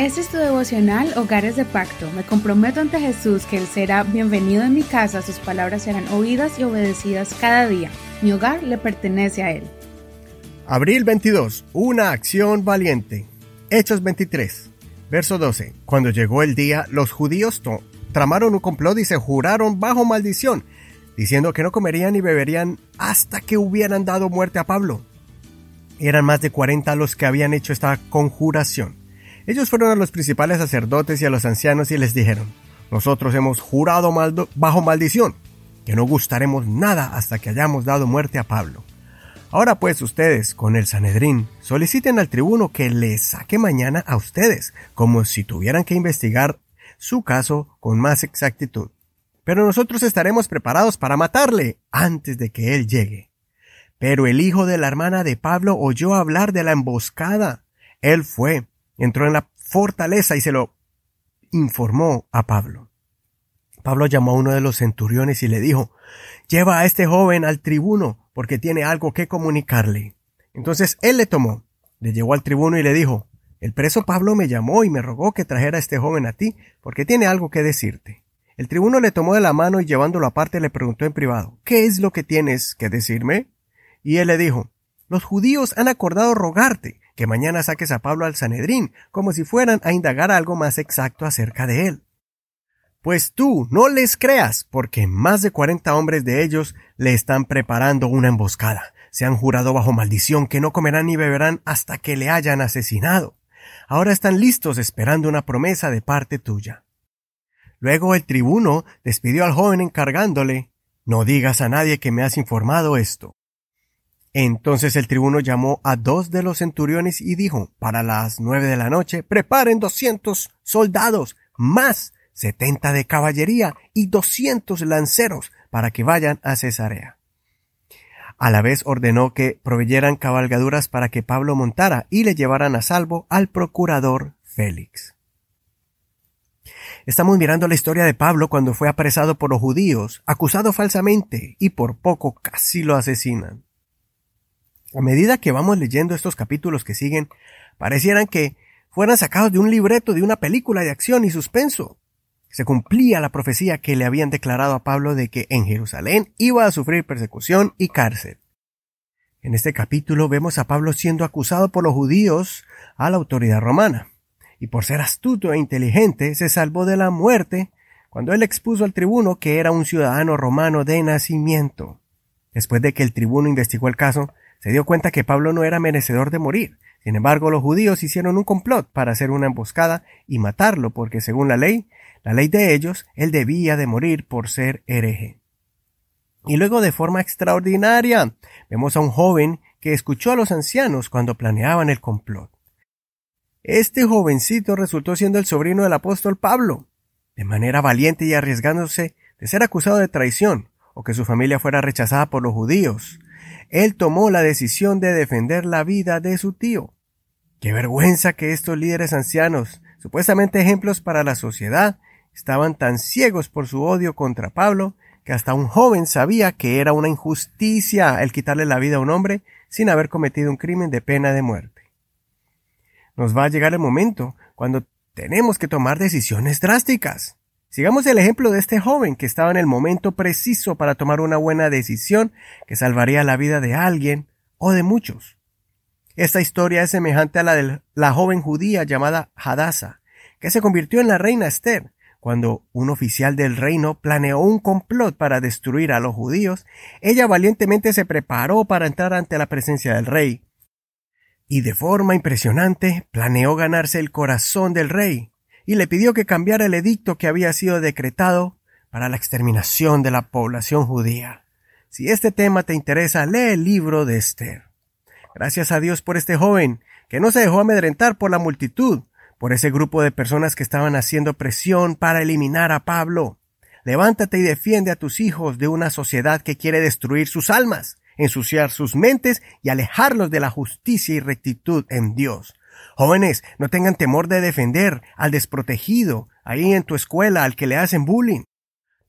Este es tu devocional Hogares de Pacto. Me comprometo ante Jesús que Él será bienvenido en mi casa, sus palabras serán oídas y obedecidas cada día. Mi hogar le pertenece a Él. Abril 22. Una acción valiente. Hechos 23. Verso 12. Cuando llegó el día, los judíos tramaron un complot y se juraron bajo maldición, diciendo que no comerían ni beberían hasta que hubieran dado muerte a Pablo. Eran más de 40 los que habían hecho esta conjuración. Ellos fueron a los principales sacerdotes y a los ancianos y les dijeron, nosotros hemos jurado bajo maldición, que no gustaremos nada hasta que hayamos dado muerte a Pablo. Ahora pues ustedes, con el Sanedrín, soliciten al tribuno que les saque mañana a ustedes, como si tuvieran que investigar su caso con más exactitud. Pero nosotros estaremos preparados para matarle antes de que él llegue. Pero el hijo de la hermana de Pablo oyó hablar de la emboscada. Él fue entró en la fortaleza y se lo informó a Pablo. Pablo llamó a uno de los centuriones y le dijo, lleva a este joven al tribuno porque tiene algo que comunicarle. Entonces él le tomó, le llevó al tribuno y le dijo, el preso Pablo me llamó y me rogó que trajera a este joven a ti porque tiene algo que decirte. El tribuno le tomó de la mano y llevándolo aparte le preguntó en privado, ¿qué es lo que tienes que decirme? Y él le dijo, los judíos han acordado rogarte que mañana saques a Pablo al Sanedrín, como si fueran a indagar algo más exacto acerca de él. Pues tú no les creas, porque más de cuarenta hombres de ellos le están preparando una emboscada. Se han jurado bajo maldición que no comerán ni beberán hasta que le hayan asesinado. Ahora están listos esperando una promesa de parte tuya. Luego el tribuno despidió al joven encargándole No digas a nadie que me has informado esto. Entonces el tribuno llamó a dos de los centuriones y dijo, para las nueve de la noche, preparen doscientos soldados, más setenta de caballería y doscientos lanceros para que vayan a Cesarea. A la vez ordenó que proveyeran cabalgaduras para que Pablo montara y le llevaran a salvo al procurador Félix. Estamos mirando la historia de Pablo cuando fue apresado por los judíos, acusado falsamente y por poco casi lo asesinan. A medida que vamos leyendo estos capítulos que siguen, parecieran que fueran sacados de un libreto de una película de acción y suspenso. Se cumplía la profecía que le habían declarado a Pablo de que en Jerusalén iba a sufrir persecución y cárcel. En este capítulo vemos a Pablo siendo acusado por los judíos a la autoridad romana, y por ser astuto e inteligente se salvó de la muerte cuando él expuso al tribuno que era un ciudadano romano de nacimiento. Después de que el tribuno investigó el caso, se dio cuenta que Pablo no era merecedor de morir. Sin embargo, los judíos hicieron un complot para hacer una emboscada y matarlo, porque según la ley, la ley de ellos, él debía de morir por ser hereje. Y luego de forma extraordinaria, vemos a un joven que escuchó a los ancianos cuando planeaban el complot. Este jovencito resultó siendo el sobrino del apóstol Pablo. De manera valiente y arriesgándose de ser acusado de traición, o que su familia fuera rechazada por los judíos, él tomó la decisión de defender la vida de su tío. Qué vergüenza que estos líderes ancianos, supuestamente ejemplos para la sociedad, estaban tan ciegos por su odio contra Pablo que hasta un joven sabía que era una injusticia el quitarle la vida a un hombre sin haber cometido un crimen de pena de muerte. Nos va a llegar el momento cuando tenemos que tomar decisiones drásticas. Sigamos el ejemplo de este joven que estaba en el momento preciso para tomar una buena decisión que salvaría la vida de alguien o de muchos. Esta historia es semejante a la de la joven judía llamada Hadassah, que se convirtió en la reina Esther, cuando un oficial del reino planeó un complot para destruir a los judíos, ella valientemente se preparó para entrar ante la presencia del rey. Y de forma impresionante planeó ganarse el corazón del rey, y le pidió que cambiara el edicto que había sido decretado para la exterminación de la población judía. Si este tema te interesa, lee el libro de Esther. Gracias a Dios por este joven, que no se dejó amedrentar por la multitud, por ese grupo de personas que estaban haciendo presión para eliminar a Pablo. Levántate y defiende a tus hijos de una sociedad que quiere destruir sus almas, ensuciar sus mentes y alejarlos de la justicia y rectitud en Dios. Jóvenes, no tengan temor de defender al desprotegido, ahí en tu escuela, al que le hacen bullying.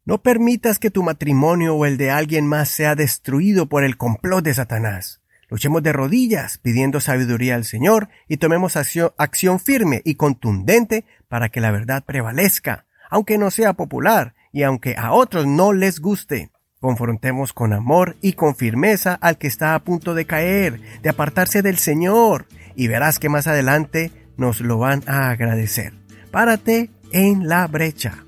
No permitas que tu matrimonio o el de alguien más sea destruido por el complot de Satanás. Luchemos de rodillas pidiendo sabiduría al Señor y tomemos acción, firme y contundente para que la verdad prevalezca, aunque no sea popular y aunque a otros no les guste. Confrontemos con amor y con firmeza al que está a punto de caer, de apartarse del Señor, y verás que más adelante nos lo van a agradecer. Párate en la brecha.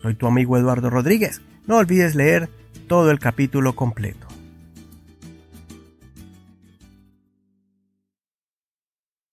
Soy tu amigo Eduardo Rodríguez. No olvides leer todo el capítulo completo.